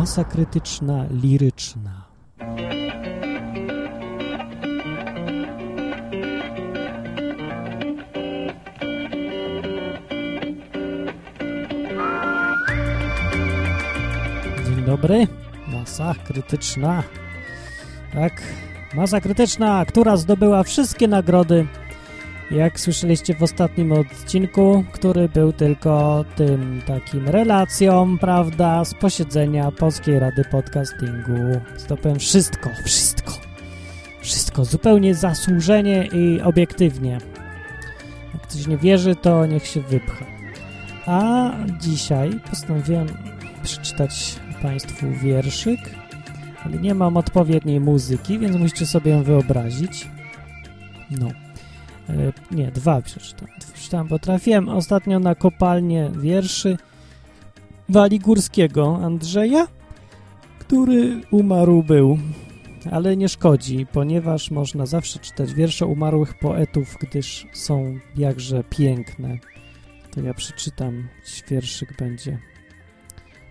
Masa krytyczna, liryczna. Dzień dobry. Masa krytyczna. Tak, masa krytyczna, która zdobyła wszystkie nagrody jak słyszeliście w ostatnim odcinku, który był tylko tym takim relacją, prawda, z posiedzenia Polskiej Rady Podcastingu. Stopem wszystko, wszystko, wszystko, zupełnie zasłużenie i obiektywnie. Jak ktoś nie wierzy, to niech się wypcha. A dzisiaj postanowiłem przeczytać Państwu wierszyk, ale nie mam odpowiedniej muzyki, więc musicie sobie ją wyobrazić. No. E, nie, dwa przeczytam. przeczytam, bo trafiłem ostatnio na kopalnię wierszy Waligórskiego Andrzeja, który umarł był, ale nie szkodzi, ponieważ można zawsze czytać wiersze umarłych poetów, gdyż są jakże piękne. To ja przeczytam, wierszyk będzie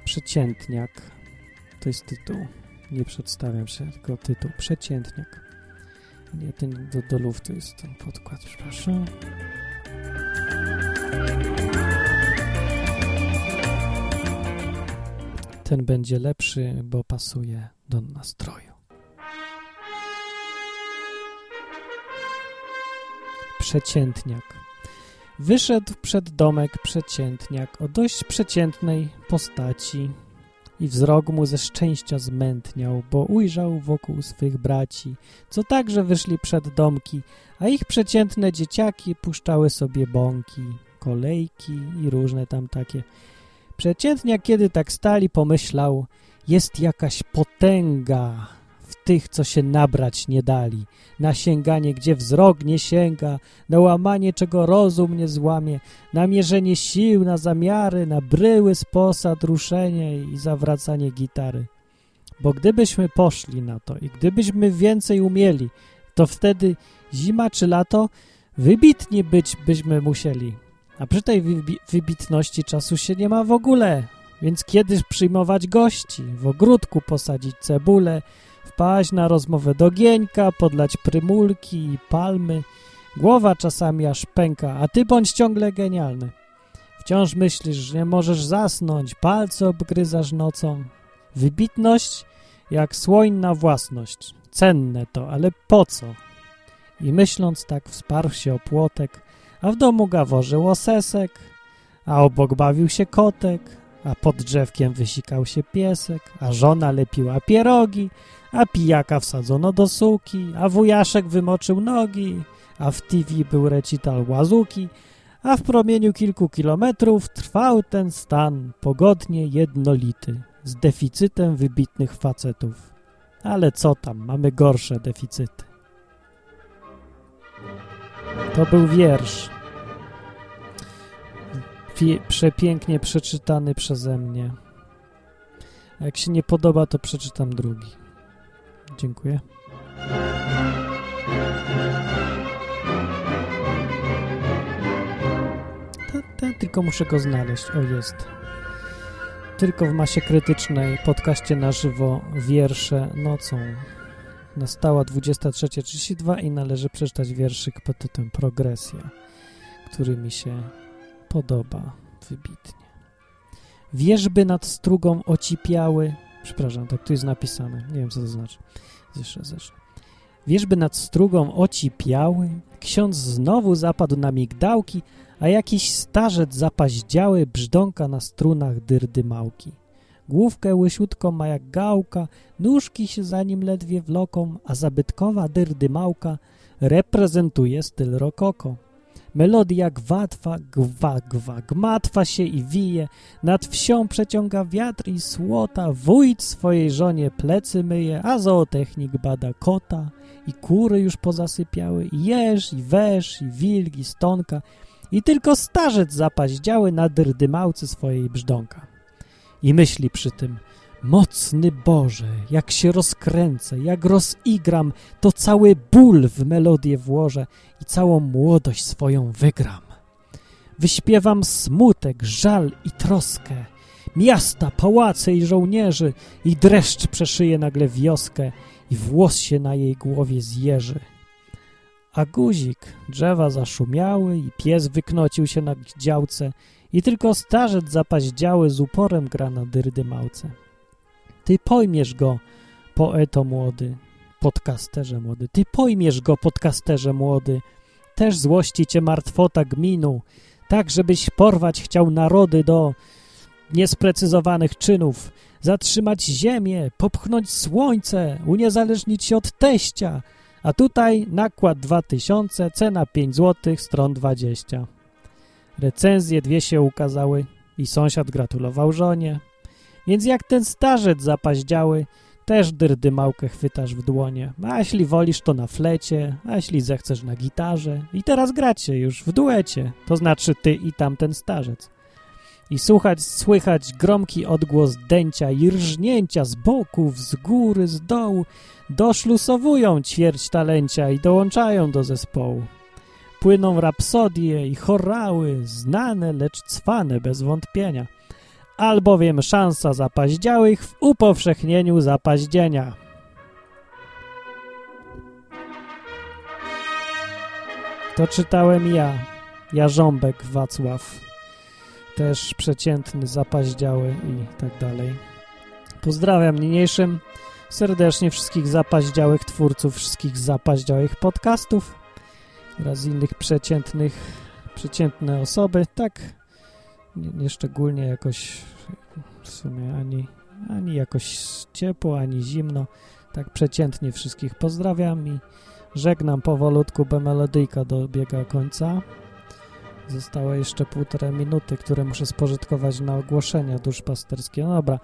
Przeciętniak. To jest tytuł. Nie przedstawiam się, tylko tytuł. Przeciętniak. Nie, ten do, do luftu jest ten podkład, przepraszam. Ten będzie lepszy, bo pasuje do nastroju. Przeciętniak. Wyszedł przed domek przeciętniak o dość przeciętnej postaci i wzrok mu ze szczęścia zmętniał, bo ujrzał wokół swych braci, co także wyszli przed domki, a ich przeciętne dzieciaki puszczały sobie bąki, kolejki i różne tam takie. Przeciętnie, kiedy tak stali, pomyślał, jest jakaś potęga tych, co się nabrać nie dali, na sięganie, gdzie wzrok nie sięga, na łamanie, czego rozum nie złamie, na mierzenie sił, na zamiary, na bryły z posad, ruszenie i zawracanie gitary. Bo gdybyśmy poszli na to i gdybyśmy więcej umieli, to wtedy zima czy lato wybitnie być byśmy musieli. A przy tej wybitności czasu się nie ma w ogóle, więc kiedyś przyjmować gości, w ogródku posadzić cebulę, wpaść na rozmowę do gieńka, podlać prymulki i palmy. Głowa czasami aż pęka, a ty bądź ciągle genialny. Wciąż myślisz, że nie możesz zasnąć, palce obgryzasz nocą. Wybitność jak słońna własność. Cenne to, ale po co? I myśląc tak wsparł się o płotek, a w domu gaworzył osesek, a obok bawił się kotek, a pod drzewkiem wysikał się piesek, a żona lepiła pierogi, a pijaka wsadzono do suki, a wujaszek wymoczył nogi, a w TV był recital łazuki, a w promieniu kilku kilometrów trwał ten stan pogodnie jednolity, z deficytem wybitnych facetów. Ale co tam, mamy gorsze deficyty. To był wiersz. Przepięknie przeczytany przeze mnie. A jak się nie podoba, to przeczytam drugi. Dziękuję. Ta, ta, tylko muszę go znaleźć. O, jest. Tylko w masie krytycznej, podcaście na żywo, wiersze nocą. Nastała 23.32 i należy przeczytać wierszyk pod tytułem Progresja, który mi się podoba wybitnie. Wierzby nad strugą ocipiały, Przepraszam, tak tu jest napisane. Nie wiem, co to znaczy. Zresztą, zresztą. Wierzby nad strugą ocipiały, ksiądz znowu zapadł na migdałki, a jakiś starzec zapaździały brzdąka na strunach dyrdy małki. Główkę łysiutką ma jak gałka, nóżki się za nim ledwie wloką, a zabytkowa dyrdy małka reprezentuje styl rokoko. Melodia gwatwa, gwa, gwa, gmatwa się i wije, nad wsią przeciąga wiatr i słota, wójt swojej żonie plecy myje, a zootechnik bada kota. I kury już pozasypiały, i jeż, i wesz, i wilk, i stonka, i tylko starzec zapaździały na drdymałcy swojej brzdąka. I myśli przy tym – Mocny Boże, jak się rozkręcę, jak rozigram, to cały ból w melodię włożę i całą młodość swoją wygram. Wyśpiewam smutek, żal i troskę, miasta, pałace i żołnierzy i dreszcz przeszyje nagle wioskę i włos się na jej głowie zjeży. A guzik, drzewa zaszumiały i pies wyknocił się na działce i tylko starzec zapaździały z uporem gra na dyrdymałce. Ty pojmiesz go, poeto młody, podcasterze młody, ty pojmiesz go, podcasterze młody, też złości cię martwota gminu, tak żebyś porwać chciał narody do niesprecyzowanych czynów, zatrzymać ziemię, popchnąć słońce, uniezależnić się od teścia, a tutaj nakład 2000, cena 5 zł, stron 20. Recenzje dwie się ukazały i sąsiad gratulował żonie. Więc jak ten starzec zapaździały, też dyrdymałkę chwytasz w dłonie. A jeśli wolisz, to na flecie, a jeśli zechcesz na gitarze. I teraz gracie już w duecie, to znaczy ty i tamten starzec. I słuchać, słychać gromki odgłos dęcia i rżnięcia z boków, z góry, z dołu. Doszlusowują ćwierć talencia i dołączają do zespołu. Płyną rapsodie i chorały, znane, lecz cwane bez wątpienia – albowiem szansa zapaździałych w upowszechnieniu zapaździenia. To czytałem ja, Jarząbek Wacław, też przeciętny, zapaździały i tak dalej. Pozdrawiam niniejszym serdecznie wszystkich zapaździałych twórców, wszystkich zapaździałych podcastów oraz innych przeciętnych, przeciętne osoby. Tak nieszczególnie jakoś w sumie ani, ani jakoś ciepło, ani zimno. Tak przeciętnie wszystkich pozdrawiam i żegnam powolutku, bo melodyjka dobiega końca. Zostało jeszcze półtorej minuty, które muszę spożytkować na ogłoszenia duszpasterskie. No dobra,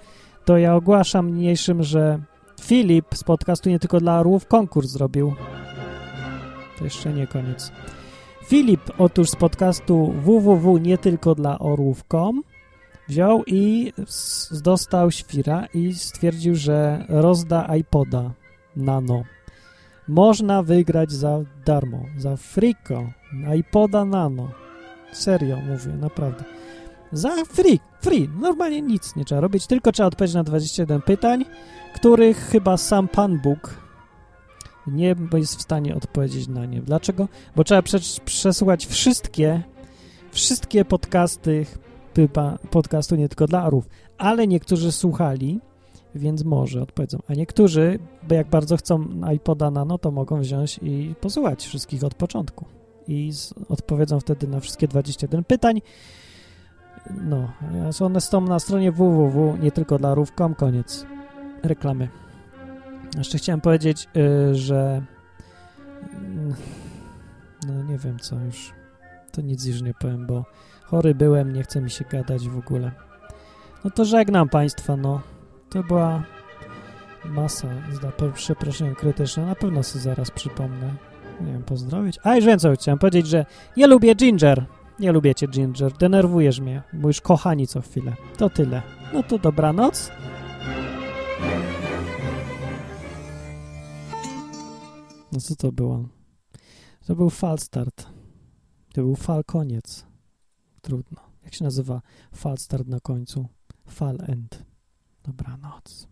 to ja ogłaszam niniejszym, że Filip z podcastu Nie Tylko dla Orłów konkurs zrobił. To jeszcze nie koniec. Filip otóż z podcastu www nie tylko dla orłów.com wziął i dostał świra i stwierdził, że rozda iPoda Nano. Można wygrać za darmo, za friko, iPoda Nano. Serio mówię, naprawdę. Za free, free, normalnie nic nie trzeba robić, tylko trzeba odpowiedzieć na 21 pytań, których chyba sam Pan Bóg nie jest w stanie odpowiedzieć na nie. Dlaczego? Bo trzeba przesłuchać wszystkie, wszystkie podcasty chyba podcastu nie tylko dla arów, ale niektórzy słuchali, więc może odpowiedzą. A niektórzy, jak bardzo chcą iPoda Nano, to mogą wziąć i posłuchać wszystkich od początku. I z, odpowiedzą wtedy na wszystkie 21 pytań. No, one są na stronie www, nie tylko dla arów.com, koniec reklamy. Jeszcze chciałem powiedzieć, yy, że no nie wiem co już, to nic już nie powiem, bo chory byłem, nie chce mi się gadać w ogóle. No to żegnam Państwa, no. To była masa, zda, przepraszam, krytyczna. Na pewno sobie zaraz przypomnę. Nie wiem, pozdrowić. A, już więcej chciałem powiedzieć, że nie lubię Ginger. Nie lubię cię, Ginger. Denerwujesz mnie. Mówisz kochani co chwilę. To tyle. No to dobranoc. No co to było? To był fal start. To był fal koniec. Trudno. Jak się nazywa fal start na końcu? Fal end. Dobranoc.